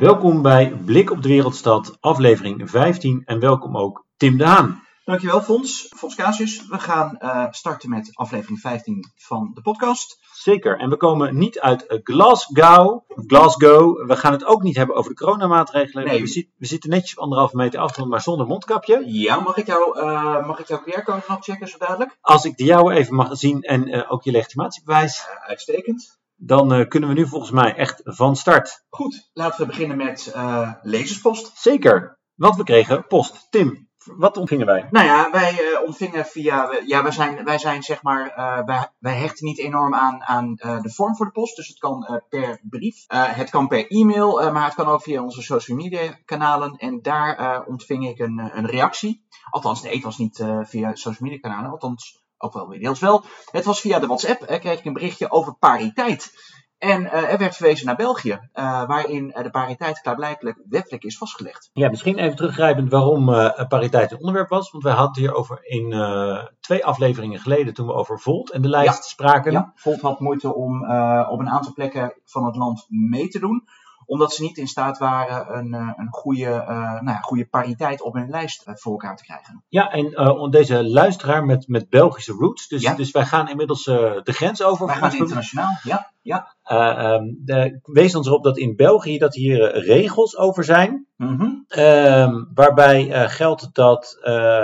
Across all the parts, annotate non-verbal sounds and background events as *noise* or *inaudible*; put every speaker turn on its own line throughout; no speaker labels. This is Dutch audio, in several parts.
Welkom bij Blik op de Wereldstad, aflevering 15 en welkom ook Tim de Haan.
Dankjewel Fons, Fons Casius. We gaan uh, starten met aflevering 15 van de podcast.
Zeker, en we komen niet uit Glasgow. Glasgow. We gaan het ook niet hebben over de coronamaatregelen.
Nee.
We, zit- we zitten netjes op anderhalve meter afstand, maar zonder mondkapje.
Ja, mag ik, jou, uh, mag ik jouw QR-code nog checken zo dadelijk?
Als ik de jouwe even mag zien en uh, ook je legitimatiebewijs,
uitstekend.
Dan uh, kunnen we nu volgens mij echt van start.
Goed, laten we beginnen met uh, lezerspost.
Zeker, want we kregen post. Tim, wat ontvingen wij?
Nou ja, wij uh, ontvingen via. Ja, wij zijn, wij zijn zeg maar. Uh, wij, wij hechten niet enorm aan, aan de vorm voor de post. Dus het kan per brief. het kan per e-mail. maar het kan ook via onze social media kanalen. En daar ontving ik een, een reactie. Althans, nee, het was niet via social media kanalen. Althans, ook wel weer deels wel. Het was via de WhatsApp. kreeg ik een berichtje over pariteit. En uh, er werd verwezen naar België, uh, waarin uh, de pariteit klaarblijkelijk wettelijk is vastgelegd.
Ja, misschien even teruggrijpend waarom pariteit een onderwerp was. Want wij hadden hierover in twee afleveringen geleden, toen we over Volt en de lijst
ja.
spraken.
Ja, Volt had moeite om op een aantal plekken van het land mee te doen omdat ze niet in staat waren een, een goede, uh, nou ja, goede pariteit op hun lijst uh, voor elkaar te krijgen.
Ja, en deze luisteraar met, met Belgische roots. Dus,
ja.
dus wij gaan inmiddels de grens over.
Wij gaan internationaal, ja. ja.
Um, de, wees ons erop dat in België dat hier regels over zijn.
Mm -hmm.
um, waarbij geldt dat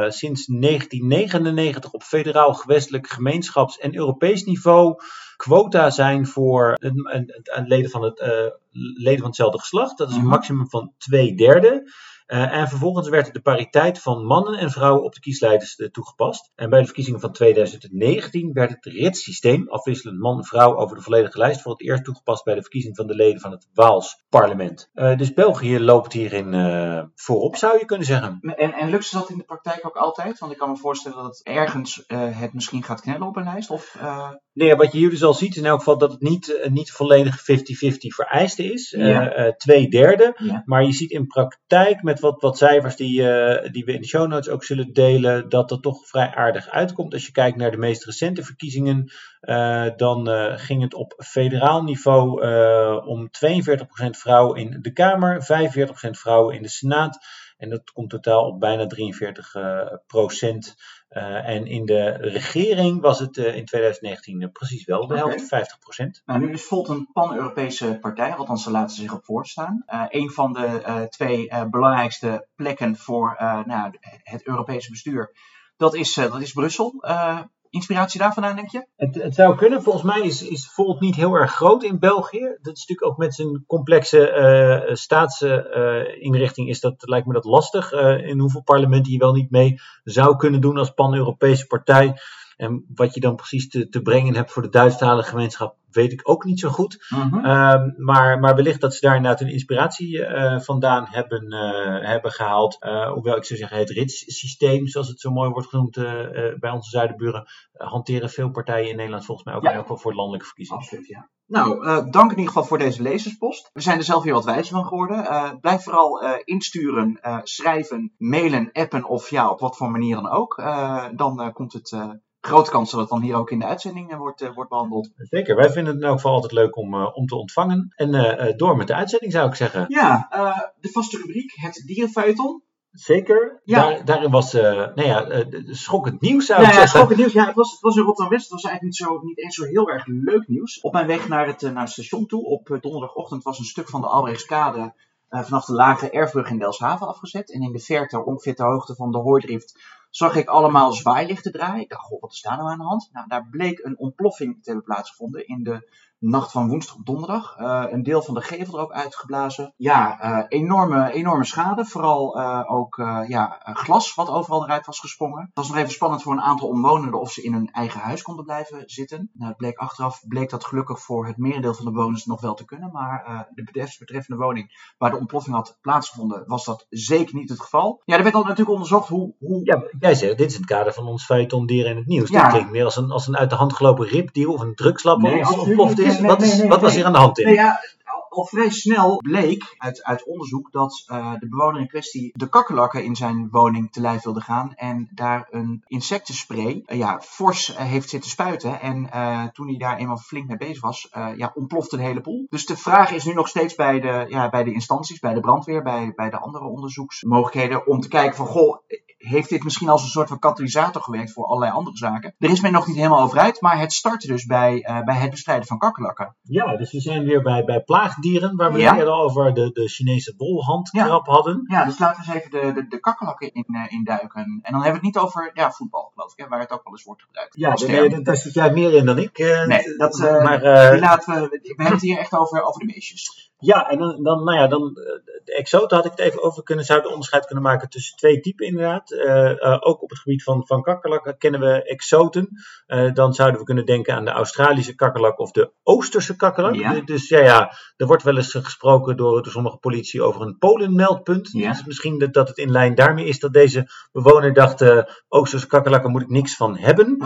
sinds 1999 op federaal, gewestelijk, gemeenschaps- en Europees niveau quota zijn voor een, een, een leden, van het, uh, leden van hetzelfde geslacht. Dat is een
Mhm.
maximum van twee derde. Uh, en vervolgens werd de pariteit van mannen en vrouwen op de kieslijsten uh, toegepast. En bij de verkiezingen van 2019 werd het ritssysteem, afwisselend man-vrouw over de volledige lijst, voor het eerst toegepast bij de verkiezing van de leden van het Waals parlement. Uh, dus België loopt hierin voorop, zou je kunnen zeggen.
En, en lukt ze dat in de praktijk ook altijd? Want ik kan me voorstellen dat ergens het misschien gaat knellen op een lijst. Of,
Nee, wat je hier dus al ziet is in elk geval dat het niet, niet volledig 50-50 vereiste is.
Ja.
twee derde.
Ja.
Maar je ziet in praktijk met wat, wat cijfers die, uh, die we in de show notes ook zullen delen, dat dat toch vrij aardig uitkomt. Als je kijkt naar de meest recente verkiezingen, uh, dan uh, ging het op federaal niveau om 42% vrouwen in de Kamer, 45% vrouwen in de Senaat. En dat komt totaal op bijna 43 procent. Uh, en in de regering was het uh, in 2019 uh, precies wel de helft, 50 procent.
Nou, nu is Volt een pan-Europese partij, althans ze laten zich op voorstaan. Een van de twee belangrijkste plekken voor nou, het Europese bestuur, dat is, dat is Brussel. Inspiratie daar vandaan, denk je?
Het, het, zou kunnen. Volgens mij is, is Volt niet heel erg groot in België. Dat is natuurlijk ook met zijn complexe uh, staatsinrichting is dat, lijkt me dat lastig. Uh, in hoeveel parlementen je wel niet mee zou kunnen doen als pan-Europese partij. En wat je dan precies te, te brengen hebt voor de Duitsstalige gemeenschap, weet ik ook niet zo goed.
Mm -hmm.
uh, maar, maar wellicht dat ze daar inderdaad een inspiratie uh, vandaan hebben, uh, hebben gehaald. hoewel ik zou zeggen, het ritssysteem, zoals het zo mooi wordt genoemd bij onze zuidenburen, hanteren veel partijen in Nederland volgens mij ook,
Ja.
ook wel voor landelijke verkiezingen.
Absoluut, ja. Nou, dank in ieder geval voor deze lezerspost. We zijn er zelf weer wat wijzer van geworden. Blijf vooral insturen, schrijven, mailen, appen of ja, op wat voor manier dan ook. dan komt het grote kans dat het dan hier ook in de uitzending wordt, wordt behandeld.
Zeker, wij vinden het in elk geval altijd leuk om, om te ontvangen. En door met de uitzending zou ik zeggen.
Ja, de vaste rubriek, het dierenfeuilleton.
Zeker.
Ja.
Daar, daarin was, uh, nou ja, uh, schokkend nieuws zou
Nou
ik
ja,
zeggen.
schokkend nieuws. Ja, het was, het was in Rotterdam-West. Het was eigenlijk niet, zo, niet eens zo heel erg leuk nieuws. Op mijn weg naar het, naar het station toe, op donderdagochtend, was een stuk van de Albrechtskade vanaf de lage erfbrug in Delfshaven afgezet. En in de verte, ongeveer ter hoogte van de Hooidrift, zag ik allemaal zwaailichten draaien. Ik dacht, goh, wat is daar nou aan de hand? Nou, daar bleek een ontploffing te hebben plaatsgevonden in de nacht van woensdag op donderdag. Uh, een deel van de gevel er ook uitgeblazen. Ja, uh, enorme, enorme schade. Vooral uh, ook ja, glas wat overal eruit was gesprongen. Het was nog even spannend voor een aantal omwonenden of ze in hun eigen huis konden blijven zitten. Nou, het bleek achteraf bleek dat gelukkig voor het merendeel van de bewoners nog wel te kunnen. Maar de betreffende woning waar de ontploffing had plaatsgevonden, was dat zeker niet het geval. Ja, er werd dan natuurlijk onderzocht hoe... hoe...
Ja, jij zegt, dit is het kader van ons feuilleton dieren in het nieuws.
Ja.
Dit klinkt meer als een, als een uit de hand gelopen ripdeal of een drugslab
Nee,
ontploft. Is.
Nee,
wat is wat was hier aan de hand in?
Nee, ja, al vrij snel bleek uit, uit onderzoek dat uh, de bewoner in kwestie de kakkerlakken in zijn woning te lijf wilde gaan en daar een insectenspray uh, ja, fors uh, heeft zitten spuiten. En toen hij daar eenmaal flink mee bezig was, ja, ontplofte de hele boel. Dus de vraag is nu nog steeds bij de, ja, bij de instanties, bij de brandweer, bij, bij de andere onderzoeksmogelijkheden, om te kijken van, goh, heeft dit misschien als een soort van katalysator gewerkt voor allerlei andere zaken. Er is men nog niet helemaal over uit, maar het startte dus bij, uh, bij het bestrijden van kakkerlakken.
Ja, dus we zijn weer bij, bij plaagdieren, waar we ja. eerder over de, de Chinese bolhandkrab
ja.
hadden.
Ja, dus laten we eens even de, de, de kakkerlakken in, uh, induiken. En dan hebben we het niet over ja, voetbal, geloof ik, hè, waar het ook wel eens wordt gebruikt.
Ja, daar, daar zit jij meer in dan ik. Uh,
nee, dat, maar, laten we, we hebben het hier echt over, over de beestjes.
Ja, en dan, dan, nou ja, dan, exoten had ik het even over kunnen, zouden onderscheid kunnen maken tussen twee typen inderdaad. Uh, uh, ook op het gebied van, van kakkerlakken kennen we exoten. Uh, dan zouden we kunnen denken aan de Australische kakkerlak of de Oosterse kakkerlak.
Ja.
Dus ja, ja, er wordt wel eens gesproken door, door sommige politie over een polenmeldpunt.
Ja.
Dus misschien dat, dat het in lijn daarmee is dat deze bewoner dacht, Oosterse kakkerlakken moet ik niks van hebben. *laughs*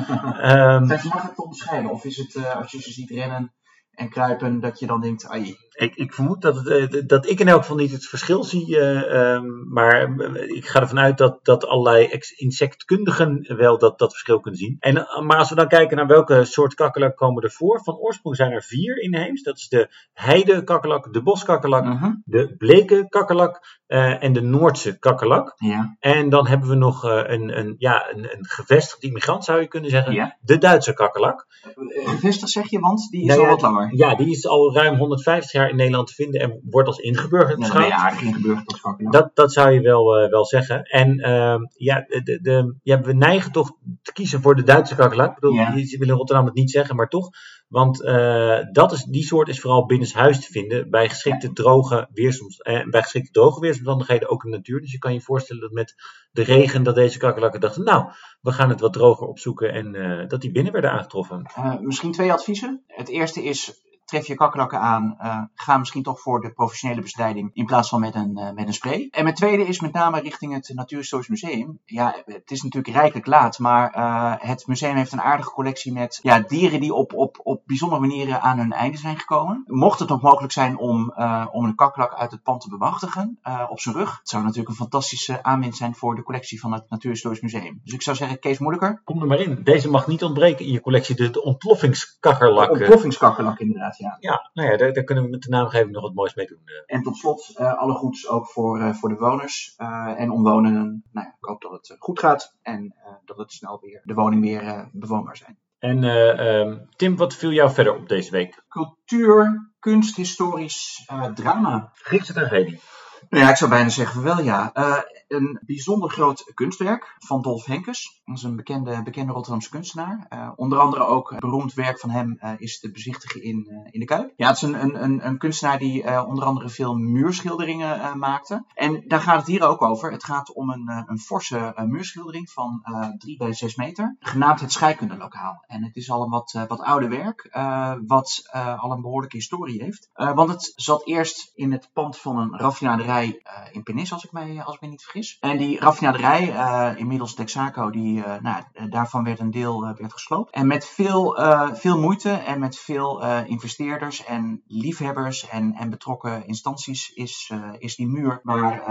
um, het is makkelijk te onderscheiden. Of is het, als je ze ziet rennen en kruipen, dat je dan denkt, ai.
Ik, ik vermoed dat, het, dat ik in elk geval niet het verschil zie. Uh, um, maar ik ga ervan uit dat, dat allerlei insectkundigen wel dat, dat verschil kunnen zien. En, maar als we dan kijken naar welke soort kakkerlak komen er voor. Van oorsprong zijn er vier inheems. Dat is de heidekakkerlak, de boskakkerlak,
uh -huh.
de bleke kakkerlak uh, en de Noordse kakkerlak.
Ja.
En dan hebben we nog uh, een, een, ja, een, een gevestigd immigrant, zou je kunnen zeggen.
Ja.
De Duitse kakkerlak.
Gevestigd zeg je, want die is
Nou
al
ja,
wat langer.
Ja, die is al ruim 150 jaar in Nederland te vinden en wordt als ingeburgerd
Ja,
beschouwd.
aardig ingeburgerd als.
Dat, dat zou je wel, uh, wel zeggen. En uh, ja, de, de, ja, we neigen toch te kiezen voor de Duitse kakkerlak. Ik bedoel,
Ja.
die willen in Rotterdam het niet zeggen, maar toch. Want uh, dat is, die soort is vooral binnenshuis te vinden bij geschikte droge, weersomst eh, bij geschikte droge weersomstandigheden, ook in de natuur. Dus je kan je voorstellen dat met de regen dat deze kakkerlakken dachten, nou, we gaan het wat droger opzoeken en dat die binnen werden aangetroffen.
Misschien twee adviezen. Het eerste is, tref je kakkerlakken aan, uh, ga misschien toch voor de professionele bestrijding in plaats van met een, uh, met een spray. En mijn tweede is met name richting het Natuurhistorisch Museum. Ja, het is natuurlijk rijkelijk laat, maar uh, het museum heeft een aardige collectie met ja, dieren die op, op, op bijzondere manieren aan hun einde zijn gekomen. Mocht het nog mogelijk zijn om, om een kakkerlak uit het pand te bemachtigen op zijn rug, het zou natuurlijk een fantastische aanwinst zijn voor de collectie van het Natuurhistorisch Museum. Dus ik zou zeggen, Kees Moeilijker.
Kom er maar in. Deze mag niet ontbreken in je collectie, de, de ontploffingskakkerlak.
De ontploffingskakkerlak inderdaad, ja.
Ja, nou ja, daar, daar, kunnen we met de naamgeving nog wat moois mee doen.
En tot slot, uh, alle goeds ook voor, uh, voor de woners uh, en omwonenden. Nou ja, ik hoop dat het goed gaat en dat het snel weer de woning weer bewoonbaar zijn.
En um, Tim, wat viel jou verder op deze week?
Cultuur, kunst, historisch drama.
Griekse tragedie.
Nou ja, ik zou bijna zeggen wel ja. Uh, een bijzonder groot kunstwerk van Dolf Henkes. Dat is een bekende, bekende Rotterdamse kunstenaar. Uh, onder andere ook beroemd werk van hem uh, is te bezichtigen in, in de Kuip. Ja, het is een, een, een, kunstenaar die onder andere veel muurschilderingen maakte. En daar gaat het hier ook over. Het gaat om een, een forse muurschildering van 3 bij 6 meter. Genaamd het Scheikundelokaal. En het is al een wat, wat oude werk. wat al een behoorlijke historie heeft. want het zat eerst in het pand van een raffinaderij in Penis, als ik mij, als ik mij niet vergis. En die raffinaderij, uh, inmiddels Texaco, die, uh, nou, daarvan werd een deel werd gesloopt. En met veel, veel moeite en met veel investeerders en liefhebbers en, en betrokken instanties is, is die muur waar,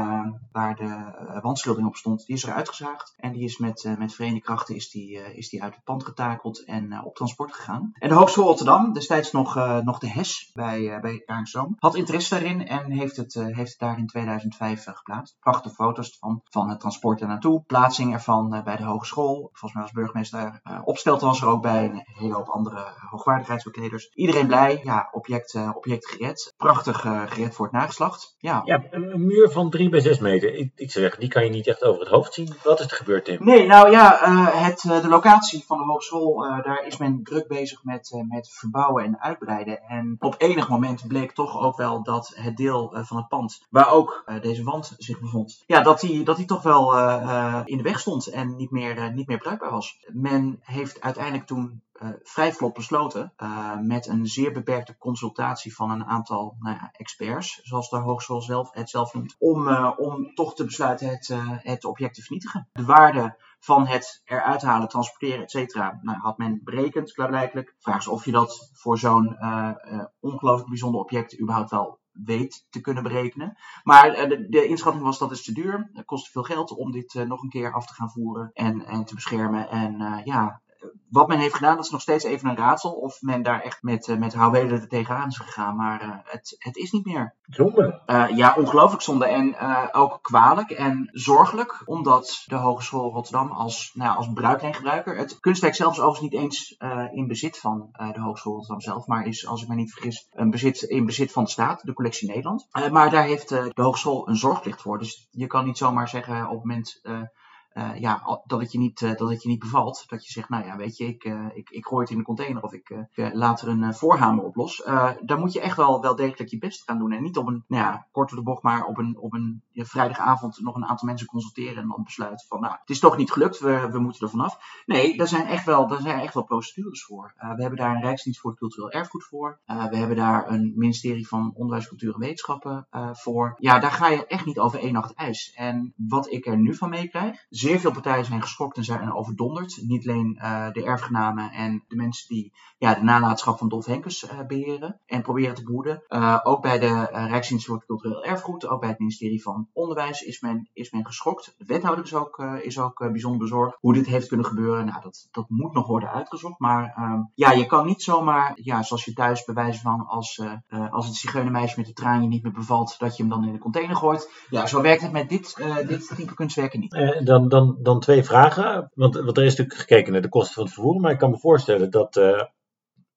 waar de wandschildering op stond, die is er uitgezaagd. En die is met, met verenigde krachten is die, is die uit het pand getakeld en op transport gegaan. En de Hogeschool Rotterdam, destijds nog, nog de HES bij, bij Kaarnszoom, had interesse daarin en heeft het, heeft het daar in 2005 geplaatst. Prachtige foto's van, van het transport er naartoe, plaatsing ervan uh, bij de hogeschool. Volgens mij als burgemeester uh, Opstelten was er ook bij een hele hoop andere hoogwaardigheidsbekleders. Iedereen blij, ja, object, uh, object gered. Prachtig gered voor het nageslacht. Ja,
ja een, muur van 3 bij 6 meter. Ik, ik zeggen, die kan je niet echt over het hoofd zien. Wat is er gebeurd, Tim?
Nee, nou ja, het, de locatie van de hogeschool, daar is men druk bezig met, met verbouwen en uitbreiden. En op enig moment bleek toch ook wel dat het deel van het pand, waar ook deze wand zich bevond, ja, dat die, dat die toch wel uh, uh, in de weg stond en niet meer, uh, niet meer bruikbaar was. Men heeft uiteindelijk toen vrij vlot besloten, met een zeer beperkte consultatie van een aantal nou ja, experts, zoals de hogeschool zelf het zelf noemt, om, om toch te besluiten het, het object te vernietigen. De waarde van het eruit halen, transporteren, et cetera, nou, had men berekend, klaarblijkelijk. Vraag is of je dat voor zo'n ongelooflijk bijzonder object überhaupt wel weet te kunnen berekenen. Maar de, de, inschatting was dat is te duur. Het kost veel geld om dit nog een keer af te gaan voeren en, en te beschermen. En ja, wat men heeft gedaan, dat is nog steeds even een raadsel. Of men daar echt met, uh, met houwelen er tegenaan is gegaan. Maar uh, het, het is niet meer.
Zonde.
Uh, ja, ongelooflijk zonde. En ook kwalijk en zorgelijk. Omdat de Hogeschool Rotterdam als, nou, als bruiklijngebruiker... Het kunstwerk zelf is overigens niet eens in bezit van de Hogeschool Rotterdam zelf. Maar is, als ik me niet vergis, een bezit, in bezit van de staat. De collectie Nederland. maar daar heeft de Hogeschool een zorgplicht voor. Dus je kan niet zomaar zeggen op het moment uh, ja, dat, het je niet, uh, dat het je niet bevalt. Dat je zegt, nou ja, weet je, ik, uh, ik, ik gooi het in de container of ik laat er een voorhamer op los. daar moet je echt wel, wel degelijk je best gaan doen. En niet op een, nou ja, kort de bocht, maar op een, op een vrijdagavond nog een aantal mensen consulteren en dan besluiten van, nou, het is toch niet gelukt, we, we moeten er vanaf. Nee, daar zijn echt wel, daar zijn echt wel procedures voor. we hebben daar een Rijksdienst voor Cultureel Erfgoed voor. we hebben daar een ministerie van Onderwijs, Cultuur en Wetenschappen voor. Ja, daar ga je echt niet over één nacht ijs. En wat ik er nu van meekrijg, zeer veel partijen zijn geschokt en zijn overdonderd. Niet alleen uh, de erfgenamen en de mensen die ja, de nalatenschap van Dolf Henkes uh, beheren en proberen te behoeden. Uh, ook bij de Rijksdienst voor Cultureel Erfgoed, ook bij het ministerie van Onderwijs is men, is men geschokt. De wethouder is ook, is ook bijzonder bezorgd hoe dit heeft kunnen gebeuren. Nou, dat, dat moet nog worden uitgezocht. Maar ehm, ja, je kan niet zomaar, ja, zoals je thuis bewijzen van als, als het zigeunermeisje met de traan je niet meer bevalt, dat je hem dan in de container gooit. Ja, zo werkt het met dit, dit type kunstwerken niet.
dan, dan, dan twee vragen. Want, want er is natuurlijk gekeken naar de kosten van het vervoer. Maar ik kan me voorstellen dat uh,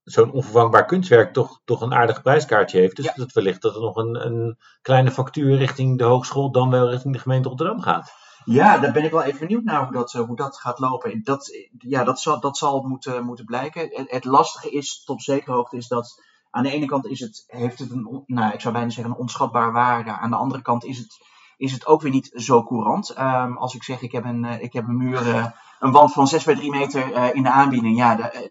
zo'n onvervangbaar kunstwerk toch, toch een aardig prijskaartje heeft. Dus dat wellicht dat er nog een, een kleine factuur richting de hogeschool, dan wel richting de gemeente Rotterdam gaat.
Ja, daar ben ik wel even benieuwd naar hoe dat, eh, hoe dat gaat lopen. Dat, ja, dat zal, dat zal moeten, moeten blijken. Het, het lastige is, tot zekere hoogte, is dat aan de ene kant is het, heeft het een, nou, ik zou bijna zeggen, een onschatbaar waarde. Aan de andere kant is het is het ook weer niet zo courant. Um, als ik zeg, ik heb een, uh, ik heb een muur, uh, een wand van 6 bij 3 meter uh, in de aanbieding. Ja, de,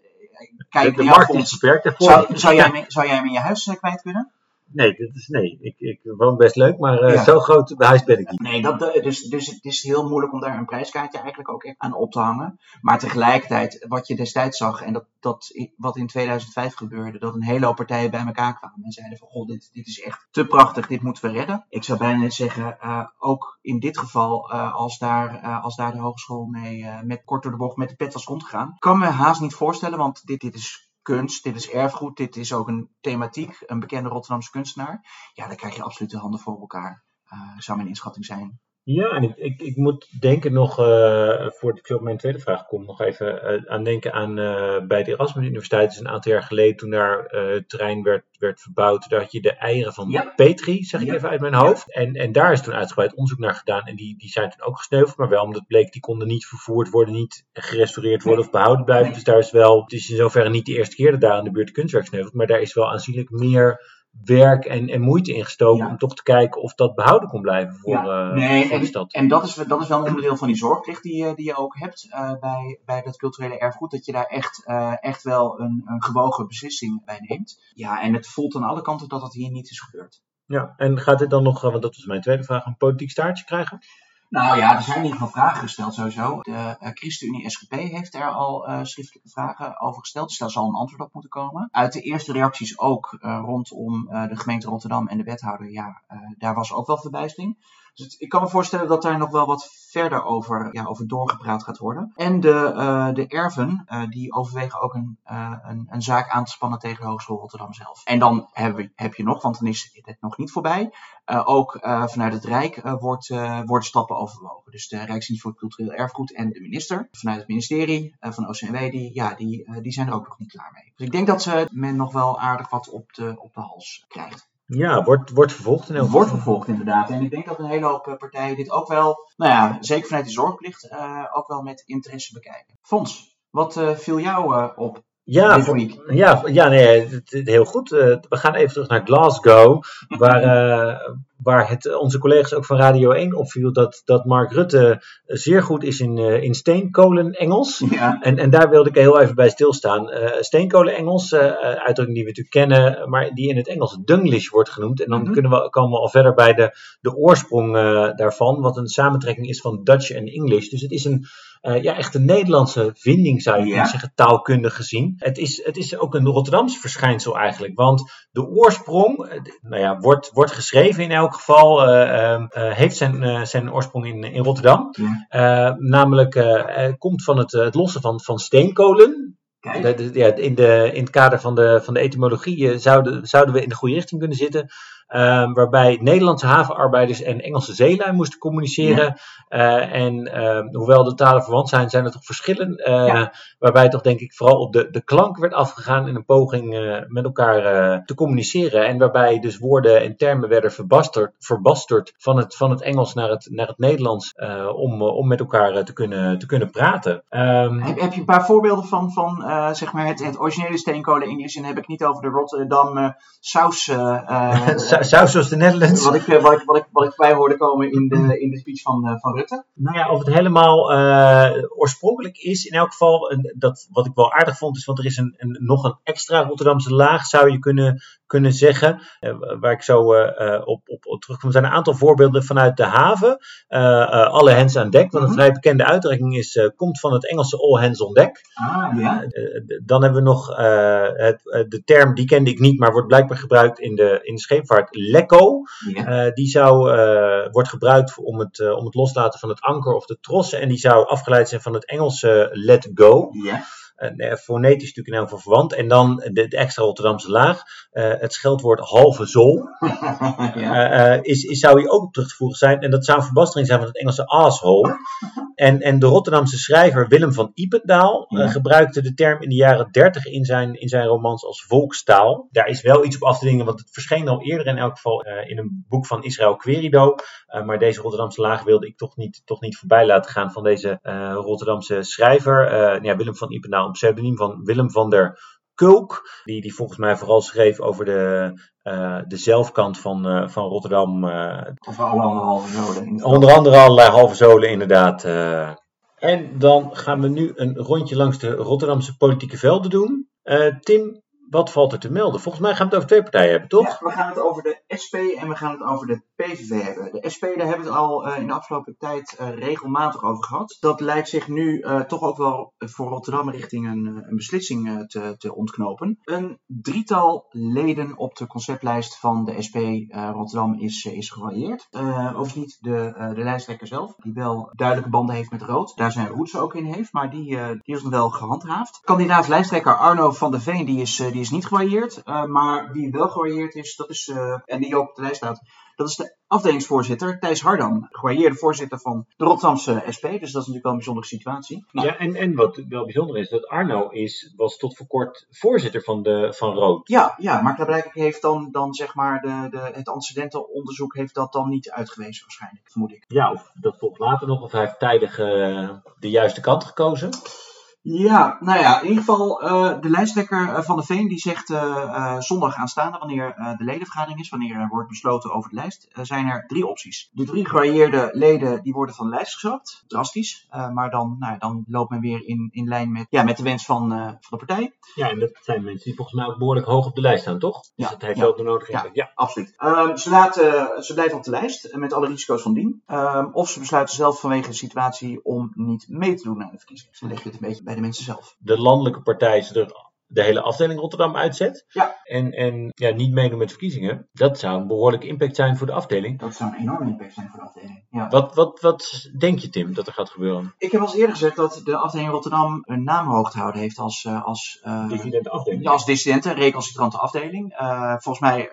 kijk,
de markt is beperkt.
Zou, zou, jij, zou jij hem in je huis kwijt kunnen?
Nee, dit is, nee. Ik, ik woon best leuk, maar uh, ja. zo groot huis ben ik niet.
Nee, dat, dus, dus het is heel moeilijk om daar een prijskaartje eigenlijk ook aan op te hangen. Maar tegelijkertijd, wat je destijds zag, en dat, dat, wat in 2005 gebeurde, dat een hele hoop partijen bij elkaar kwamen en zeiden van, goh, dit, dit is echt te prachtig, dit moeten we redden. Ik zou bijna zeggen, uh, ook in dit geval, uh, als, daar, als daar de hogeschool mee met kort door de bocht met de pet was rondgegaan, kan me haast niet voorstellen, want dit, dit is kunst, dit is erfgoed, dit is ook een thematiek, een bekende Rotterdamse kunstenaar. Ja, dan krijg je absoluut de handen voor elkaar. Uh, zou mijn inschatting zijn.
Ja, en ik, ik, ik moet denken nog, uh, voordat ik op mijn tweede vraag kom, nog even uh, aan denken aan uh, bij de Erasmus Universiteit, is een aantal jaar geleden, toen daar het terrein werd, werd verbouwd, daar had je de eieren van ja. Petri, zeg ik ja. even uit mijn hoofd. Ja. En, en daar is toen uitgebreid onderzoek naar gedaan en die, die zijn toen ook gesneuveld, maar wel omdat bleek, die konden niet vervoerd worden, niet gerestaureerd worden nee. of behouden blijven. Nee. Dus daar is wel, het is in zoverre niet de eerste keer dat daar in de buurt kunstwerk sneuvelt, maar daar is wel aanzienlijk meer werk en, en moeite ingestoken ja. om toch te kijken of dat behouden kon blijven voor, ja. uh,
nee,
voor
en,
de stad.
En dat is, dat is wel een onderdeel van die zorgplicht die, je, die je ook hebt uh, bij, bij dat culturele erfgoed. Dat je daar echt, uh, echt wel een, een gewogen beslissing bij neemt. Ja, en het voelt aan alle kanten dat dat hier niet is gebeurd.
Ja, en gaat dit dan nog, want dat was mijn tweede vraag, een politiek staartje krijgen?
Nou ja, er zijn in ieder geval vragen gesteld sowieso. De uh, ChristenUnie SGP heeft er al uh, schriftelijke vragen over gesteld, dus daar zal een antwoord op moeten komen. Uit de eerste reacties ook uh, rondom de gemeente Rotterdam en de wethouder, ja, daar was ook wel verbijstering. Dus ik kan me voorstellen dat daar nog wel wat verder over, ja, over doorgepraat gaat worden. En de, uh, de erven, uh, die overwegen ook een, uh, een, een, zaak aan te spannen tegen de Hogeschool Rotterdam zelf. En dan heb, we, heb je nog, want dan is het nog niet voorbij, ook vanuit het Rijk wordt, worden stappen overwogen. Dus de Rijksdienst voor Cultureel Erfgoed en de minister vanuit het ministerie van OCMW, die, ja, die, die zijn er ook nog niet klaar mee. Dus ik denk dat ze men nog wel aardig wat op de, op de hals krijgt.
Ja, wordt, wordt vervolgd in
Wordt vervolgd inderdaad. En ik denk dat een hele hoop partijen dit ook wel, nou ja, zeker vanuit die zorgplicht, uh, ook wel met interesse bekijken. Fons, wat uh, viel jou uh, op?
Ja, ja, ja nee, heel goed. we gaan even terug naar Glasgow, *laughs* waar, waar het onze collega's ook van Radio 1 opviel dat, dat Mark Rutte zeer goed is in, in steenkolen-Engels.
Ja.
En, en daar wilde ik heel even bij stilstaan. Uh, steenkolen-Engels, uitdrukking die we natuurlijk kennen, maar die in het Engels Dunglish wordt genoemd. En dan
Mhm.
kunnen we, komen we al verder bij de, de oorsprong daarvan, wat een samentrekking is van Dutch en English. Dus het is een, uh, ja, echt een Nederlandse vinding, zou je
Ja.
kunnen zeggen, taalkundig gezien. Het is, het is ook een Rotterdams verschijnsel eigenlijk. Want de oorsprong, eh, nou ja, wordt, wordt geschreven in elk geval, eh, eh, heeft zijn, eh, zijn oorsprong in, in Rotterdam.
Ja.
Eh, namelijk, eh, eh, komt van het, het lossen van, van steenkolen.
Kijk.
De- de- ja, in, de, in het kader van de, van de etymologie eh, zouden, zouden we in de goede richting kunnen zitten. Ehm, waarbij Nederlandse havenarbeiders en Engelse zeelui moesten communiceren. Eh, en ehm, hoewel de talen verwant zijn, zijn er toch verschillen. eh,
Ja.
Waarbij toch denk ik vooral op de, de klank werd afgegaan in een poging eh, met elkaar te communiceren. En waarbij dus woorden en termen werden verbasterd, verbasterd van, het, van het Engels naar het, naar het Nederlands. om, om met elkaar te, kunnen, te kunnen praten. Ehm,
Heb, heb je een paar voorbeelden van, van zeg maar het, het originele steenkolen Engels? En dan heb ik niet over de Rotterdam saus. *laughs*
Saus zoals de Netherlands.
wat, ik, eh, wat, ik, wat, ik, wat ik bij hoorde komen in de, in de speech van, eh, van Rutte.
Nou ja, of het helemaal eh, oorspronkelijk is, in elk geval, dat, wat ik wel aardig vond, is, want er is een, een, nog een extra Rotterdamse laag, zou je kunnen, kunnen zeggen, eh, waar ik zo eh, eh, op, op, op terugkom. Er zijn een aantal voorbeelden vanuit de haven, alle hens aan dek, want een
Mhm.
vrij bekende uitdrukking is, komt van het Engelse all hands on deck.
Ah, ja.
Dan hebben we nog het, de term, die kende ik niet, maar wordt blijkbaar gebruikt in de, in de scheepvaart, lekko.
ja.
Die zou, wordt gebruikt om het, om het loslaten van het anker of de trossen. En die zou afgeleid zijn van het Engelse let go.
ja.
En, eh, fonetisch natuurlijk in elk geval verwant. En dan de, de extra Rotterdamse laag. eh, het scheldwoord halve zool. *laughs*
ja.
eh, eh, is, is, zou hier ook op terug te voegen zijn. En dat zou een verbastering zijn van het Engelse asshole. En, en de Rotterdamse schrijver Willem van Ipendaal eh,
Ja.
gebruikte de term in de jaren 30 in zijn, in zijn romans als volkstaal. Daar is wel iets op af te dingen, want het verscheen al eerder in elk geval eh, in een boek van Israël Querido. Eh, maar deze Rotterdamse laag wilde ik toch niet, toch niet voorbij laten gaan van deze eh, Rotterdamse schrijver. Eh, ja, Willem van Ipendaal, een pseudoniem van Willem van der Kulk. Die, die volgens mij vooral schreef over de, eh, de zelfkant van, eh, van Rotterdam.
Of alle de
Onder andere allerlei halve zolen, inderdaad. eh. En dan gaan we nu een rondje langs de Rotterdamse politieke velden doen. Tim, wat valt er te melden? Volgens mij gaan we het over twee partijen hebben, toch?
We gaan het over de SP en we gaan het over de PVV hebben. De SP, daar hebben we het al eh, in de afgelopen tijd eh, regelmatig over gehad. Dat lijkt zich nu eh, toch ook wel voor Rotterdam richting een, een beslissing te, te ontknopen. Een drietal leden op de conceptlijst van de SP Rotterdam is, is gevarieerd. Overigens niet de, de lijsttrekker zelf, die wel duidelijke banden heeft met rood. Daar zijn roots ook in heeft, maar die, die is nog wel gehandhaafd. Kandidaat lijsttrekker Arno van der Veen, die is, die is niet gevarieerd. Eh, maar wie wel gevarieerd is, dat is, eh, en die ook op de lijst staat, dat is de afdelingsvoorzitter Thijs Hardam. Gevarieerde voorzitter van de Rotterdamse SP. Dus dat is natuurlijk wel een bijzondere situatie. Nou,
Ja, en, en wat wel bijzonder is, dat Arno is, was tot voor kort voorzitter van, de, van Rood.
Ja, ja, maar klaarblijkelijk heeft dan, dan zeg maar de, de, het antecedentenonderzoek heeft dat dan niet uitgewezen waarschijnlijk, vermoed ik.
Ja, of dat volgt later nog, of hij heeft tijdig eh, de juiste kant gekozen.
Ja, nou ja, in ieder geval eh, de lijsttrekker eh, van de Veen die zegt eh, eh, zondag aanstaande, wanneer de ledenvergadering is, wanneer er wordt besloten over de lijst, zijn er drie opties. De drie gevarieerde leden die worden van de lijst geschrapt, drastisch, maar dan, nou, dan loopt men weer in, in lijn met, ja, met de wens van, van de partij.
Ja, en dat zijn mensen die volgens mij ook behoorlijk hoog op de lijst staan, toch? Dus
Ja,
dat heeft
ja.
wel de nodige
Ja.
Ja.
Absoluut. Ehm, ze, laten, ze blijven op de lijst met alle risico's van dien. Ehm, of ze besluiten zelf vanwege de situatie om niet mee te doen aan de verkiezingen. Ze leggen het een beetje bij de mensen zelf.
de landelijke partij er de hele afdeling Rotterdam uitzet.
Ja.
En, en ja, niet meedoen met verkiezingen. Dat zou een behoorlijke impact zijn voor de afdeling.
Dat zou een enorme impact zijn voor de afdeling. Ja.
Wat, wat, wat denk je, Tim, dat er gaat gebeuren?
Ik heb al eens eerder gezegd dat de afdeling Rotterdam een naam hoog te houden heeft als, eh, als, eh,
Dissidente afdeling.
ja, als dissidente, recalcitrante afdeling. Eh, volgens mij,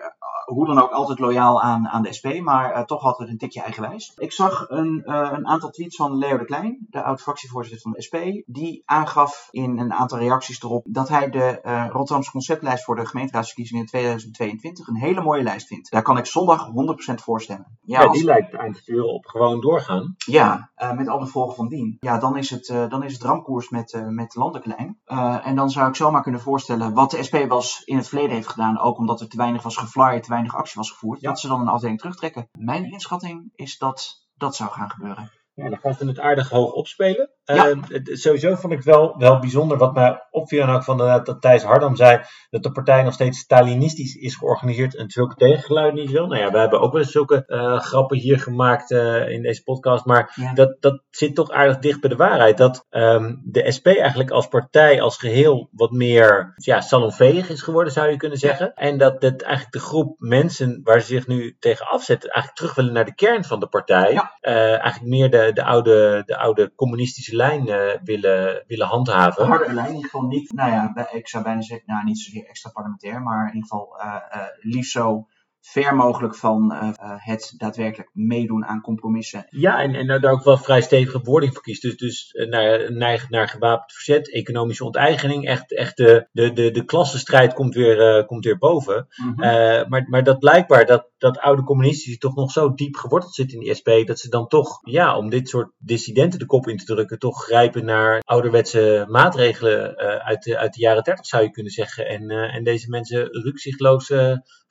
hoe dan ook, altijd loyaal aan, aan de SP, maar eh, toch altijd een tikje eigenwijs. Ik zag een, eh, een aantal tweets van Leo de Klein, de oud-fractievoorzitter van de SP, die aangaf in een aantal reacties erop dat hij de eh, Rotterdamse conceptlijst voor de gemeenteraadsverkiezingen in 2022 een hele mooie lijst vindt. Daar kan ik zondag 100% voor stemmen. Ja,
Ja,
als-
die lijkt eind te vuren op gewoon doorgaan.
ja, met alle gevolgen van dien. Ja, dan is het, dan is het ramkoers met, met Landenklein. En dan zou ik zomaar kunnen voorstellen wat de SP eens in het verleden heeft gedaan. Ook omdat er te weinig was geflyerd, te weinig weinig actie was gevoerd, dat ze dan een afdeling terugtrekken. Mijn inschatting is dat dat zou gaan gebeuren.
Ja, dan gaan ze het aardig hoog opspelen.
Ja.
Eh, het- sowieso vond ik wel, wel bijzonder wat mij opviel. En ook van de, dat Thijs Hardam zei dat de partij nog steeds Stalinistisch is georganiseerd. En zulke tegengeluiden niet wil. Nou ja, we hebben ook wel eens zulke eh, grappen hier gemaakt eh, in deze podcast. Maar
Ja.
dat, dat zit toch aardig dicht bij de waarheid. Dat ehm, de SP eigenlijk als partij, als geheel, wat meer ja, salonveeg is geworden, zou je kunnen zeggen. En dat, dat eigenlijk de groep mensen waar ze zich nu tegen afzetten, eigenlijk terug willen naar de kern van de partij.
Ja.
Eh, eigenlijk meer de, de, oude, de oude communistische lijn eh, willen, willen handhaven.
Een hardere lijn, in ieder geval niet, nou ja, ik zou bijna zeggen, nou niet zozeer extra parlementair, maar in ieder geval eh, eh, liefst zo ver mogelijk van eh, eh, het daadwerkelijk meedoen aan compromissen.
Ja, en, en daar ook wel vrij stevige wording voor kiest. Dus, dus eh, naar, naar, naar gewapend verzet, economische onteigening. Echt, echt de, de, de, de klassenstrijd komt weer, komt weer boven.
Mhm.
Maar, maar dat blijkbaar, dat, dat oude communistisch toch nog zo diep geworteld zit in die SP, dat ze dan toch, ja, om dit soort dissidenten de kop in te drukken, toch grijpen naar ouderwetse maatregelen uit, de, uit de jaren 30, zou je kunnen zeggen. En, en deze mensen rukzichtloos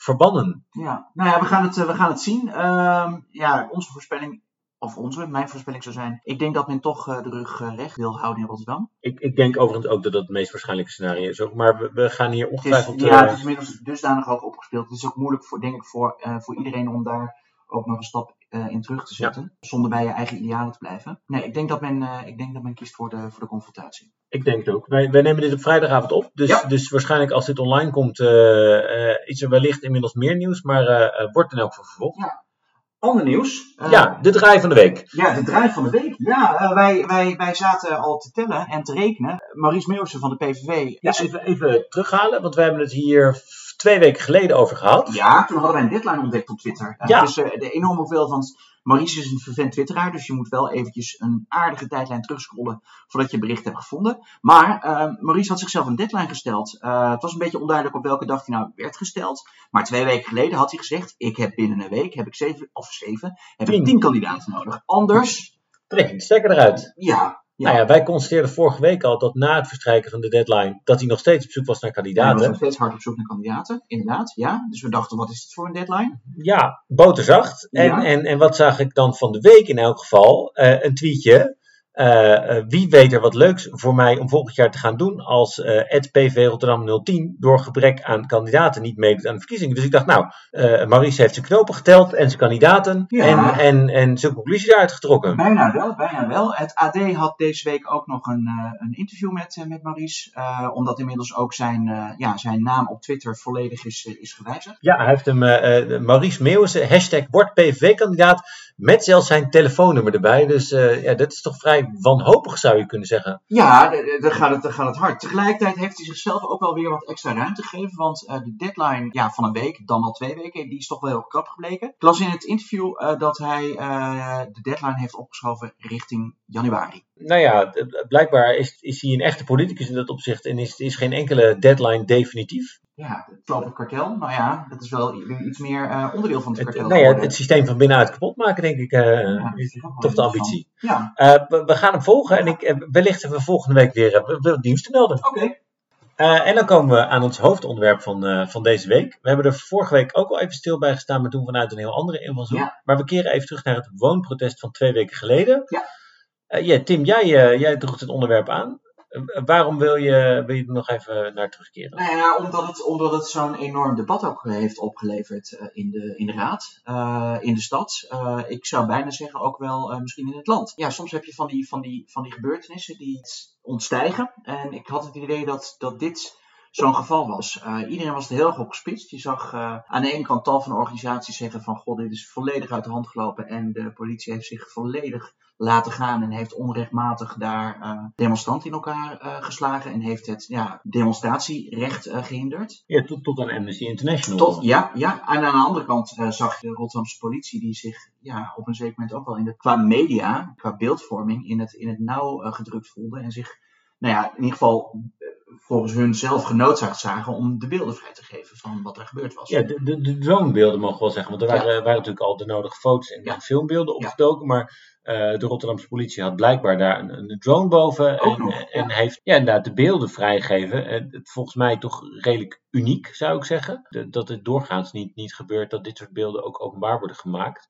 verbannen.
Ja, nou ja, we gaan het, eh, we gaan het zien. Ehm, ja, onze voorspelling, of onze, mijn voorspelling zou zijn, ik denk dat men toch eh, de rug eh, recht wil houden in Rotterdam.
Ik, ik denk overigens ook dat dat het meest waarschijnlijke scenario is. Ook, maar we, we gaan hier
Het is,
ongetwijfeld.
ja, het is inmiddels dusdanig hoog opgespeeld. Het is ook moeilijk, voor, denk ik, voor, voor iedereen om daar ook nog een stap eh, in terug te zetten. Zonder bij je eigen idealen te blijven. Nee, ik denk dat men, eh, ik denk dat men kiest voor de, voor de confrontatie.
Ik denk het ook. Wij, wij nemen dit op vrijdagavond op. Dus,
Ja.
dus waarschijnlijk als dit online komt, eh, is er wellicht inmiddels meer nieuws. Maar wordt in elk geval vervolgd.
Ander nieuws.
Ja, de draai van de week.
Ja, de draai van de week. Ja, wij, wij, wij zaten al te tellen en te rekenen. Maurice Meeuwsen van de PVV.
Ja, even, even terughalen, want we hebben het hier twee weken geleden over gehad.
Ja, toen hadden wij een deadline ontdekt op Twitter.
Ja.
Dus eh, de enorme hoeveelheid van... Maurice is een vervent twitteraar, dus je moet wel eventjes een aardige tijdlijn terugscrollen voordat je bericht hebt gevonden. Maar eh, Maurice had zichzelf een deadline gesteld. Eh, het was een beetje onduidelijk op welke dag hij nou werd gesteld. Maar twee weken geleden had hij gezegd, ik heb binnen een week, heb ik zeven, of zeven, heb ik
Tien.
kandidaten nodig. Anders,
Trek de stekker eruit.
ja.
Nou ja, wij constateerden vorige week al dat na het verstrijken van de deadline, dat hij nog steeds op zoek was naar
Hij was
kandidaten.
nog steeds hard op zoek naar kandidaten, inderdaad. Ja, dus we dachten, wat is dit voor een deadline?
Ja, boterzacht. En,
Ja.
en, en wat zag ik dan van de week in elk geval? Eh, een tweetje. Eh, eh, wie weet er wat leuks voor mij om volgend jaar te gaan doen als eh het PV Rotterdam 010 door gebrek aan kandidaten niet meedoet aan de verkiezingen. Dus ik dacht, nou, eh Maurice heeft zijn knopen geteld en zijn kandidaten
Ja.
en, en, en zijn conclusie daaruit getrokken.
Bijna wel, bijna wel. Het AD had deze week ook nog een, eh, een interview met, eh, met Maurice. eh, omdat inmiddels ook zijn, eh, ja, zijn naam op Twitter volledig is, eh, is gewijzigd.
Ja, hij heeft hem, eh, eh, Maurice Meeuwissen, hashtag wordt PVV-kandidaat, met zelfs zijn telefoonnummer erbij. Dus eh, ja, dat is toch vrij wanhopig, zou je kunnen zeggen.
Ja, dan gaat, het, gaat het hard. Tegelijkertijd heeft hij zichzelf ook wel weer wat extra ruimte gegeven. Want eh, de deadline ja, van een week, dan al twee weken, die is toch wel heel krap gebleken. Ik las in het interview eh, dat hij de deadline heeft opgeschoven richting januari.
Nou ja, blijkbaar is, is hij een echte politicus in dat opzicht en is, is geen enkele deadline definitief.
Ja, het lopend kartel, nou ja, dat is wel iets meer eh, onderdeel van het
Het,
kartel
nou ja,
geworden.
het systeem van binnenuit kapot maken, denk ik, eh,
Ja,
is toch de ambitie.
Ja,
Eh, we, we gaan hem volgen en ik, wellicht hebben we volgende week weer wat nieuws te melden.
oké.
En dan komen we aan ons hoofdonderwerp van, van deze week. We hebben er vorige week ook al even stil bij gestaan, maar toen vanuit een heel andere invalshoek.
Ja.
Maar we keren even terug naar het woonprotest van twee weken geleden.
Ja.
Ja, Tim, jij, jij droeg het onderwerp aan. Eh, waarom wil je, wil je er nog even naar terugkeren?
Nou omdat het, omdat het zo'n enorm debat ook heeft opgeleverd eh, in, de, in de raad, eh, in de stad. Ik zou bijna zeggen ook wel misschien in het land. Ja, soms heb je van die, van die, van die gebeurtenissen die ontstijgen. En ik had het idee dat, dat dit zo'n geval was. Iedereen was er heel erg op gespitst. Je zag aan de ene kant tal van organisaties zeggen van... God, dit is volledig uit de hand gelopen. En de politie heeft zich volledig laten gaan en heeft onrechtmatig daar eh, demonstranten in elkaar eh, geslagen en heeft het ja, demonstratierecht eh, gehinderd.
Ja, tot, tot aan Amnesty International.
Tot, ja, ja, en aan de andere kant zag je de Rotterdamse politie die zich ja, op een zeker moment ook wel in de, qua media, qua beeldvorming in het, in het nauw gedrukt voelde en zich, nou ja, in ieder geval volgens hun zelf genoodzaakt zagen om de beelden vrij te geven van wat er gebeurd was.
Ja, de, de, de dronebeelden mogen we wel zeggen. Want er
Ja.
waren, waren natuurlijk al de nodige foto's en
Ja.
filmbeelden opgedoken. Maar de Rotterdamse politie had blijkbaar daar een, een drone boven.
Ook
En,
nog,
en heeft ja, inderdaad de beelden vrijgegeven. En het, volgens mij toch redelijk uniek, zou ik zeggen. De- dat het doorgaans niet, niet gebeurt dat dit soort beelden ook openbaar worden gemaakt.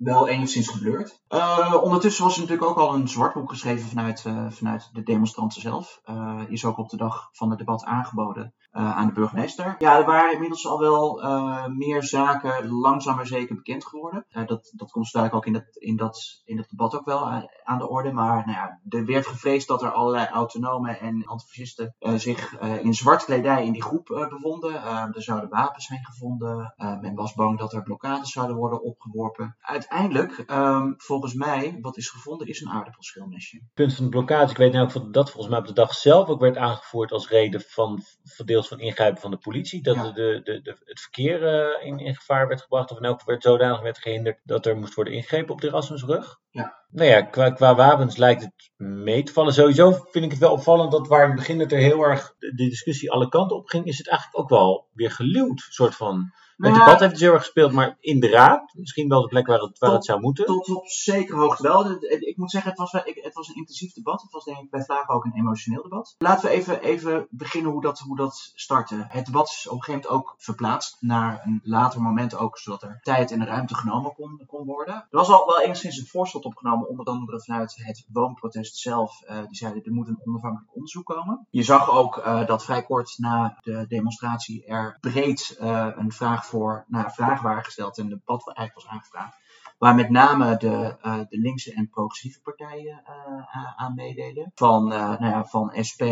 Wel enigszins geblurred. Eh, ondertussen was er natuurlijk ook al een zwartboek geschreven vanuit, eh, vanuit de demonstranten zelf. Eh, is ook op de dag van het debat aangeboden aan de burgemeester. Ja, er waren inmiddels al wel meer zaken langzaam maar zeker bekend geworden. Dat, dat komt duidelijk ook in dat, in, dat, in dat debat ook wel aan, de orde. Maar nou ja, er werd gevreesd dat er allerlei autonomen en antifascisten zich in zwart kledij in die groep bevonden. Er zouden wapens zijn gevonden. Men was bang dat er blokkades zouden worden opgeworpen. Uiteindelijk, ehm, volgens mij, wat is gevonden, is een aardappelschilmesje.
Het punt van de blokkade, ik weet nou ook dat volgens mij op de dag zelf ook werd aangevoerd als reden van, van deels van ingrijpen van de politie. Dat
Ja.
de, de, de, het verkeer eh, in, in gevaar werd gebracht, of in elk geval werd zodanig werd gehinderd dat er moest worden ingegrepen op de Erasmusrug.
Ja.
Nou ja, qua, qua wapens lijkt het mee te vallen. Sowieso vind ik het wel opvallend dat waar in het begin het er heel erg de, de discussie alle kanten op ging, is het eigenlijk ook wel weer geluwd. soort van. Het
ja,
debat heeft dus heel erg gespeeld, maar in de raad, misschien wel de plek waar het, waar
Tot-
het zou moeten.
Tot op zekere hoogte wel. Ik moet zeggen, het was, wel, ik, het was een intensief debat. Het was denk ik bij Vlagen ook een emotioneel debat. Laten we even, even beginnen hoe dat, hoe dat startte. Het debat is op een gegeven moment ook verplaatst naar een later moment ook, zodat er tijd en ruimte genomen kon, kon worden. Er was al wel enigszins een voorstel opgenomen, onder andere vanuit het woonprotest zelf. Eh, die zeiden, er moet een onafhankelijk onderzoek komen. Je zag ook eh, dat vrij kort na de demonstratie er breed eh, een vraag voor, nou, vragen waren gesteld en debat eigenlijk was aangevraagd. Waar met name de, eh, de linkse en progressieve partijen eh, aan meededen. Van, eh, nou ja, van SP,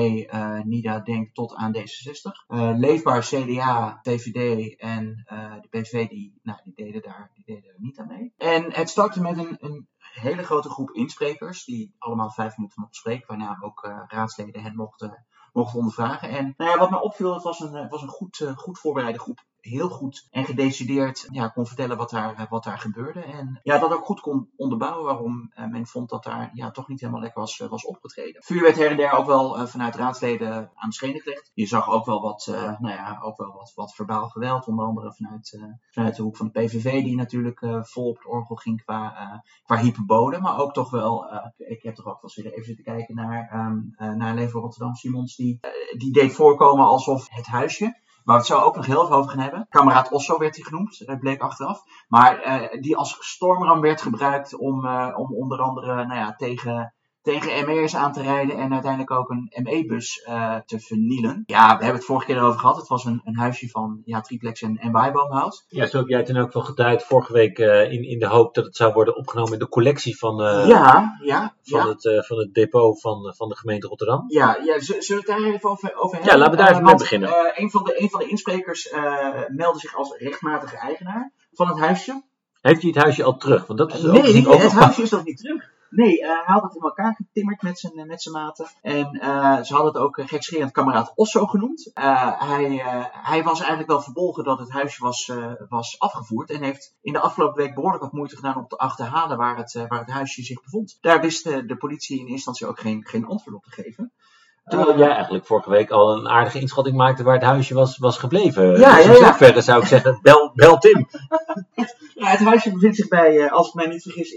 NIDA, Denk tot aan D66. Eh, Leefbaar, CDA, VVD en de PV die, nou, die, deden daar, die deden niet aan mee. En het startte met een, een hele grote groep insprekers. Die allemaal vijf minuten mochten spreken. Waarna ook eh, raadsleden hen mochten, mochten ondervragen. En nou ja, wat me opviel, het was een, was een goed, goed voorbereide groep heel goed en gedecideerd ja, kon vertellen wat daar, eh, wat daar gebeurde. En ja, dat ook goed kon onderbouwen waarom eh, men vond dat daar ja, toch niet helemaal lekker was, eh, was opgetreden. Vuur werd her en der ook wel vanuit raadsleden aan de schenen gelegd. Je zag ook wel wat, nou ja, ook wel wat, wat verbaal geweld, onder andere vanuit, vanuit de hoek van de PVV, die natuurlijk vol op het orgel ging qua, qua hyperbole. Maar ook toch wel, ik heb toch ook wel eens even zitten kijken naar, ehm naar Leven Rotterdam Simons, die, die deed voorkomen alsof het huisje Waar we het zo ook nog heel even over gaan hebben. Kameraad Osso werd hij genoemd, dat bleek achteraf. Maar uh, die als stormram werd gebruikt om, uh, om onder andere nou ja, tegen, tegen ME'ers aan te rijden en uiteindelijk ook een ME-bus uh, te vernielen. Ja, we hebben het vorige keer erover gehad. Het was een, een huisje van ja, triplex en, en waaiboomhout.
Ja, zo heb jij het dan ook wel geduid vorige week uh, in, in de hoop dat het zou worden opgenomen in de collectie van, uh,
ja, ja,
van,
ja.
Het, van het depot van, van de gemeente Rotterdam.
Ja, ja zullen we het daar even over, over hebben?
Ja, laten we daar even mee beginnen.
een, van de, een van de insprekers meldde zich als rechtmatige eigenaar van het huisje.
Heeft hij het huisje al terug? Want dat is
nee, nee, nee het huisje is nog niet terug. Nee, uh, hij had het in elkaar getimmerd met zijn, met zijn maten. En uh, ze hadden het ook uh, gekscherend kameraad Osso genoemd. hij, hij was eigenlijk wel verbolgen dat het huisje was, was afgevoerd. En heeft in de afgelopen week behoorlijk wat moeite gedaan om te achterhalen waar het, waar het huisje zich bevond. Daar wist de politie in instantie ook geen, geen antwoord op te geven.
Terwijl jij eigenlijk vorige week al een aardige inschatting maakte waar het huisje was, was gebleven.
Ja,
dus
ja, ja.
zoverre zou ik zeggen, bel, bel Tim. *laughs*
Ja, het huisje bevindt zich bij, als ik mij niet vergis,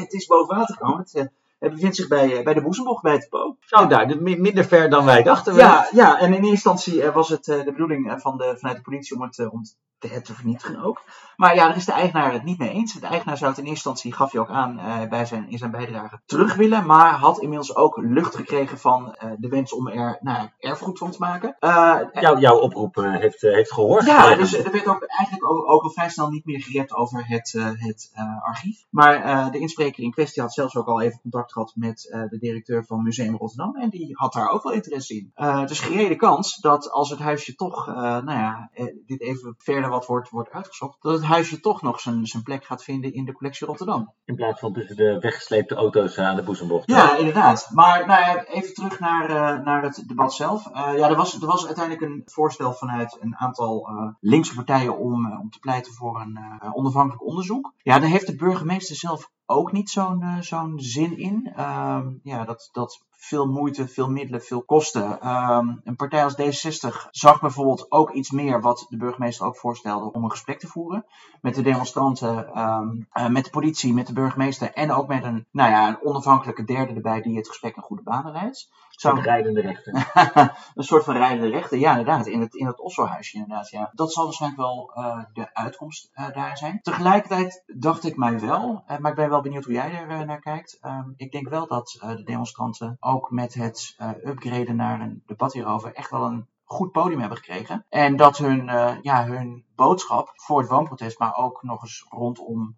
het is boven water gekomen. Het, het bevindt zich bij, bij de Boezembocht, bij het depot.
Oh, daar, dus minder ver dan wij dachten.
Ja, ja en in eerste instantie was het de bedoeling van de, vanuit de politie om het, om te, te vernietigen ook. Maar ja, daar is de eigenaar het niet mee eens. De eigenaar zou het in eerste instantie, gaf hij ook aan uh, bij zijn, in zijn bijdrage, terug willen. Maar had inmiddels ook lucht gekregen van uh, de wens om er nou, erfgoed van te maken. Uh,
Jouw, jouw oproep heeft, heeft gehoord.
Ja, dus er werd ook eigenlijk ook, ook al vrij snel niet meer gerept over het, het archief. Maar de inspreker in kwestie had zelfs ook al even contact gehad met de directeur van Museum Rotterdam. En die had daar ook wel interesse in. dus gerede kans dat als het huisje toch, nou ja, dit even verder wat wordt, wordt uitgezocht, dat het huisje toch nog zijn, zijn plek gaat vinden in de collectie Rotterdam.
In plaats van tussen de weggesleepte auto's aan de boezembocht.
Ja, inderdaad. Maar nou ja, even terug naar, uh, naar het debat zelf. Uh, ja, er was, er was uiteindelijk een voorstel vanuit een aantal uh, linkse partijen om, om te pleiten voor een onafhankelijk onderzoek. Ja, daar heeft de burgemeester zelf ook niet zo'n zo'n zin in. Ehm, ja, dat, dat veel moeite, veel middelen, veel kosten. Ehm, een partij als D66 zag bijvoorbeeld ook iets meer wat de burgemeester ook voorstelde om een gesprek te voeren met de demonstranten, um, met de politie, met de burgemeester en ook met een, nou ja, een onafhankelijke derde erbij die het gesprek in goede banen leidt.
Zou... rijdende rechter. *laughs*
een soort van rijdende rechter, ja inderdaad, in het, in het inderdaad, ja. Dat zal waarschijnlijk wel uh, de uitkomst uh, daar zijn. Tegelijkertijd dacht ik mij wel, uh, maar ik ben wel benieuwd hoe jij er naar kijkt. Um, ik denk wel dat de demonstranten ook met het upgraden naar een debat hierover echt wel een goed podium hebben gekregen. En dat hun, ja, hun boodschap voor het woonprotest, maar ook nog eens rondom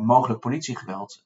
mogelijk politiegeweld,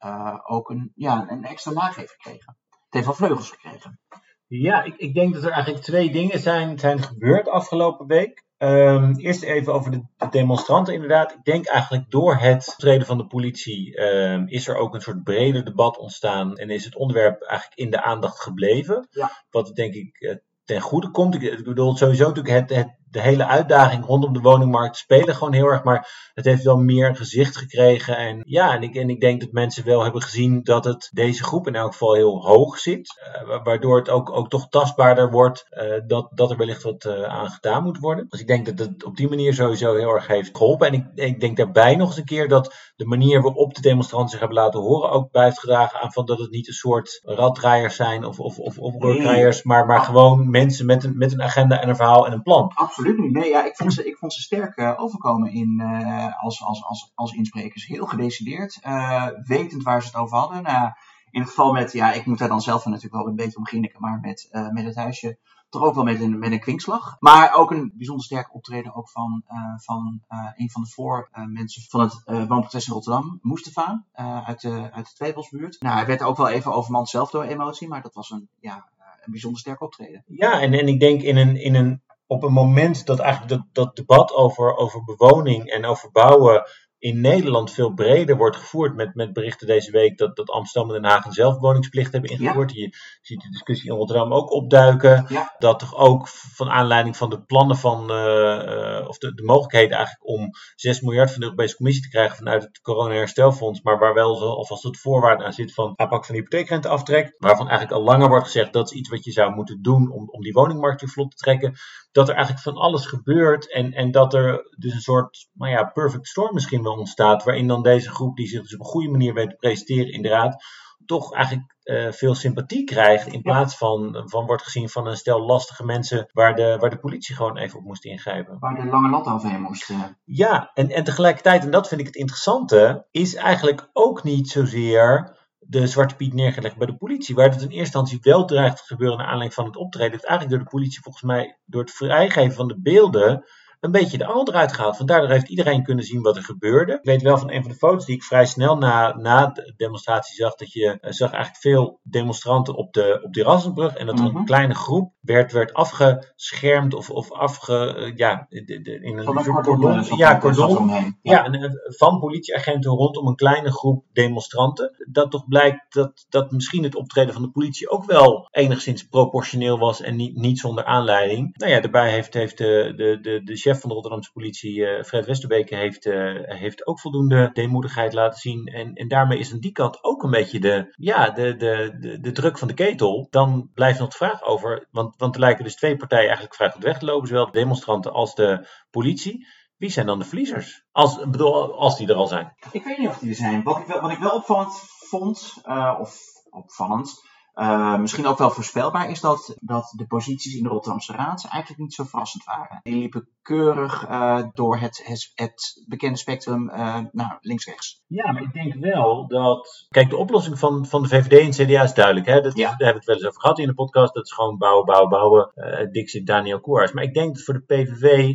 ook een, ja, een extra laag heeft gekregen. Heeft wel vleugels gekregen.
Ja, ik, ik denk dat er eigenlijk twee dingen zijn, zijn gebeurd afgelopen week. Um, eerst even over de, de, demonstranten inderdaad. Ik denk eigenlijk door het treden van de politie um, is er ook een soort breder debat ontstaan en is het onderwerp eigenlijk in de aandacht gebleven. Ja. Wat denk ik uh, ten goede komt. Ik, ik bedoel sowieso natuurlijk het, het de hele uitdaging rondom de woningmarkt spelen gewoon heel erg. Maar het heeft wel meer gezicht gekregen. En ja, en ik, en ik denk dat mensen wel hebben gezien dat het deze groep in elk geval heel hoog zit. Uh, waardoor het ook, ook toch tastbaarder wordt uh, dat, dat er wellicht wat uh, aan gedaan moet worden. Dus ik denk dat het op die manier sowieso heel erg heeft geholpen. En ik, ik denk daarbij nog eens een keer dat de manier waarop de demonstranten zich hebben laten horen ook bij heeft gedragen aan van dat het niet een soort raddraaiers zijn of, of, of, of nee. maar, maar gewoon mensen met een, met een agenda en een verhaal en een plan.
Absoluut absoluut niet. Nee, ja, ik, vond ze, ik vond ze sterk uh, overkomen in, uh, als, als, als, als insprekers. Heel gedecideerd, uh, wetend waar ze het over hadden. Nou, in het geval met, ja, ik moet daar dan zelf natuurlijk wel een beetje om maar met, met het huisje toch ook wel met een, met een kwinkslag. Maar ook een bijzonder sterk optreden ook van, van een van de voormensen van het woonprotest in Rotterdam, Mustafa, uit, de, uit de. Nou, hij werd ook wel even overmand zelf door emotie, maar dat was een, ja, een bijzonder sterk optreden.
Ja, en, en ik denk in een, in een op een moment dat eigenlijk dat, dat debat over, over bewoning en over bouwen in Nederland veel breder wordt gevoerd. Met, met berichten deze week dat, dat Amsterdam en Den Haag een zelfwoningsplicht hebben ingevoerd. Je ziet de discussie in Rotterdam ook opduiken. Dat toch ook van aanleiding van de plannen van, uh, of de, de mogelijkheden eigenlijk om 6 miljard van de Europese Commissie te krijgen vanuit het corona-herstelfonds. Maar waar wel zo alvast het voorwaarde aan zit van aanpak van de hypotheekrenteaftrek. Waarvan eigenlijk al langer wordt gezegd dat is iets wat je zou moeten doen om, om die woningmarkt weer vlot te trekken. Dat er eigenlijk van alles gebeurt en, en dat er dus een soort, nou ja, perfect storm misschien wel ontstaat, waarin dan deze groep, die zich dus op een goede manier weet te presenteren in de raad, toch eigenlijk uh, veel sympathie krijgt. In plaats van, van wordt gezien van een stel lastige mensen waar de, waar de politie gewoon even op moest ingrijpen.
Waar de lange lat overheen moest. Uh...
Ja, en, en tegelijkertijd, en dat vind ik het interessante, is eigenlijk ook niet zozeer de Zwarte Piet neergelegd bij de politie. Waar het in eerste instantie wel dreigt te gebeuren naar aanleiding van het optreden, heeft eigenlijk door de politie volgens mij door het vrijgeven van de beelden een beetje de al eruit gehaald. Want daardoor heeft iedereen kunnen zien wat er gebeurde. Ik weet wel van een van de foto's die ik vrij snel na, na de demonstratie zag, dat je uh, zag eigenlijk veel demonstranten op de, op de Rassenbrug. En dat er een mhm. kleine groep werd, werd afgeschermd of, of afge... Uh, ja, de, de, in een,
een cordon. Ja, cordon. Ja,
ja en, eh, van politieagenten rondom een kleine groep demonstranten. Dat toch blijkt dat, dat misschien het optreden van de politie ook wel enigszins proportioneel was en niet, niet zonder aanleiding. Nou ja, daarbij heeft, heeft de, de, de, de chef van de Rotterdamse politie, uh, Fred Westerbeke, heeft, uh, heeft ook voldoende deemoedigheid laten zien. En, en daarmee is aan die kant ook een beetje de, ja, de, de, de, de druk van de ketel. Dan blijft nog de vraag over, want, want er lijken dus twee partijen eigenlijk vrij goed weg te lopen, zowel de demonstranten als de politie. Wie zijn dan de verliezers? Als, bedoel, als die er al zijn.
Ik weet niet of die er zijn. Wat ik wel, wat ik wel opvallend vond, uh, of opvallend, uh, misschien ook wel voorspelbaar is dat, dat de posities in de Rotterdamse Raad eigenlijk niet zo verrassend waren. Die liepen keurig uh, door het, het, het, bekende spectrum uh, naar links-rechts.
Ja, maar ik denk wel dat. Kijk, de oplossing van, van de VVD en CDA is duidelijk. Hè? Dat, ja. Daar hebben we het wel eens over gehad in de podcast. Dat is gewoon bouwen, bouwen, bouwen. Dixie, Daniel Koers. Maar ik denk dat voor de PVV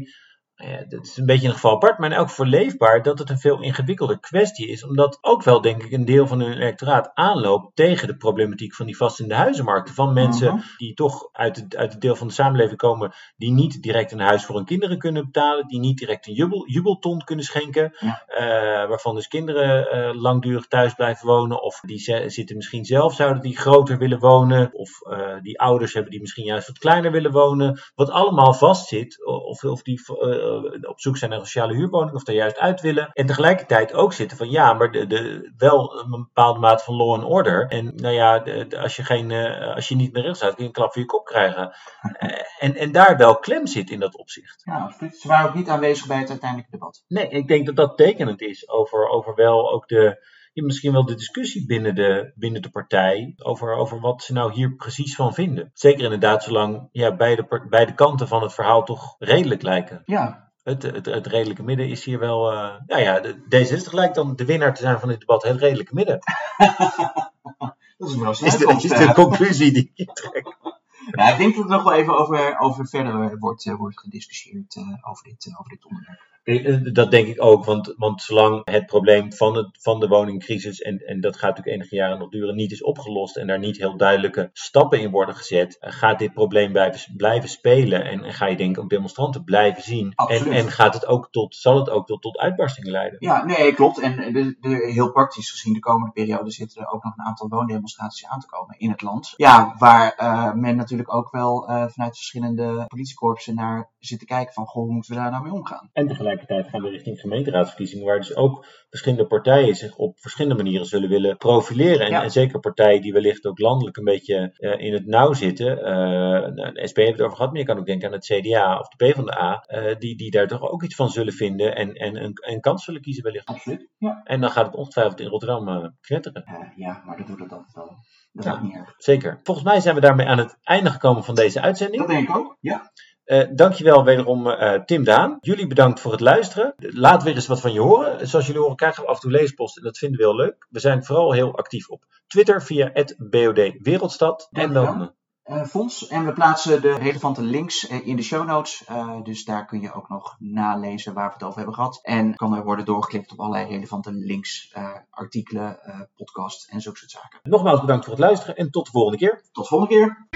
ja, dat is een beetje een geval apart, maar in elk geval leefbaar dat het een veel ingewikkelder kwestie is. Omdat ook wel, denk ik, een deel van hun electoraat aanloopt tegen de problematiek van die vast in de huizenmarkten. Van mensen uh -huh. die toch uit het, uit het deel van de samenleving komen, die niet direct een huis voor hun kinderen kunnen betalen, die niet direct een jubel, jubelton kunnen schenken, ja. uh, waarvan dus kinderen uh, langdurig thuis blijven wonen, of die zitten misschien zelf, zouden die groter willen wonen, of die ouders hebben die misschien juist wat kleiner willen wonen. Wat allemaal vastzit, of, of die op zoek zijn naar een sociale huurwoning of daar juist uit willen. En tegelijkertijd ook zitten van ja, maar de, de, wel een bepaalde mate van law and order. En nou ja, de, als, je geen, als je niet meer recht staat, kun je een klap voor je kop krijgen. en, en daar wel klem zit in dat opzicht.
Ja. Ze waren ook niet aanwezig bij het uiteindelijke debat.
Nee, ik denk dat dat tekenend is over, over wel ook de misschien wel de discussie binnen de, binnen de partij over, over wat ze nou hier precies van vinden. Zeker inderdaad, zolang ja, beide, beide kanten van het verhaal toch redelijk lijken.
Ja,
het, het, het, redelijke midden is hier wel. Uh, nou ja, de, D66 lijkt dan de winnaar te zijn van dit debat, het redelijke midden. *laughs*
dat is is
de, is de conclusie die je trekt.
Ja, ik denk dat er nog wel even over, over verder wordt, uh, wordt gediscussieerd uh, over, dit, over dit onderwerp.
Eh, dat denk ik ook, want, want zolang het probleem van, het, van de woningcrisis, en, en dat gaat natuurlijk enige jaren nog duren, niet is opgelost en daar niet heel duidelijke stappen in worden gezet, eh, gaat dit probleem blijven, blijven spelen en, en ga je denk ik ook demonstranten blijven zien. En, en gaat het ook tot, zal het ook tot, tot uitbarstingen leiden?
Ja, nee, klopt. En de, de, heel praktisch gezien, de komende periode zitten er ook nog een aantal woondemonstraties aan te komen in het land. Ja, waar uh, men natuurlijk ook wel uh, vanuit verschillende politiekorpsen naar zit te kijken van, goh, hoe moeten we daar nou mee omgaan?
En tegelijk tegelijkertijd gaan we richting gemeenteraadsverkiezingen, waar dus ook verschillende partijen zich op verschillende manieren zullen willen profileren. En, en zeker partijen die wellicht ook landelijk een beetje uh, in het nauw zitten. Uh, de SP heeft het over gehad, maar je kan ook denken aan het CDA of de PvdA, uh, die, die daar toch ook iets van zullen vinden en, en een, een kans zullen kiezen wellicht.
Absoluut, ja.
En dan gaat het ongetwijfeld in Rotterdam knetteren.
ja, maar dat doet het altijd wel. Dat ook niet erg.
Zeker. Volgens mij zijn we daarmee aan het einde gekomen van deze uitzending.
Dat denk ik ook, ja.
Uh, dankjewel wederom uh, Tim Daan. Jullie bedankt voor het luisteren. Laat weer eens wat van je horen. Zoals jullie horen krijgen we af en toe leespost en dat vinden we heel leuk. We zijn vooral heel actief op Twitter via BOD Wereldstad.
En dan... Uh, Fons. En we plaatsen de relevante links in de show notes. dus daar kun je ook nog nalezen waar we het over hebben gehad. En kan er worden doorgeklikt op allerlei relevante links, artikelen, podcasts en zulke soort zaken.
Nogmaals bedankt voor het luisteren en tot de volgende keer.
Tot de volgende keer.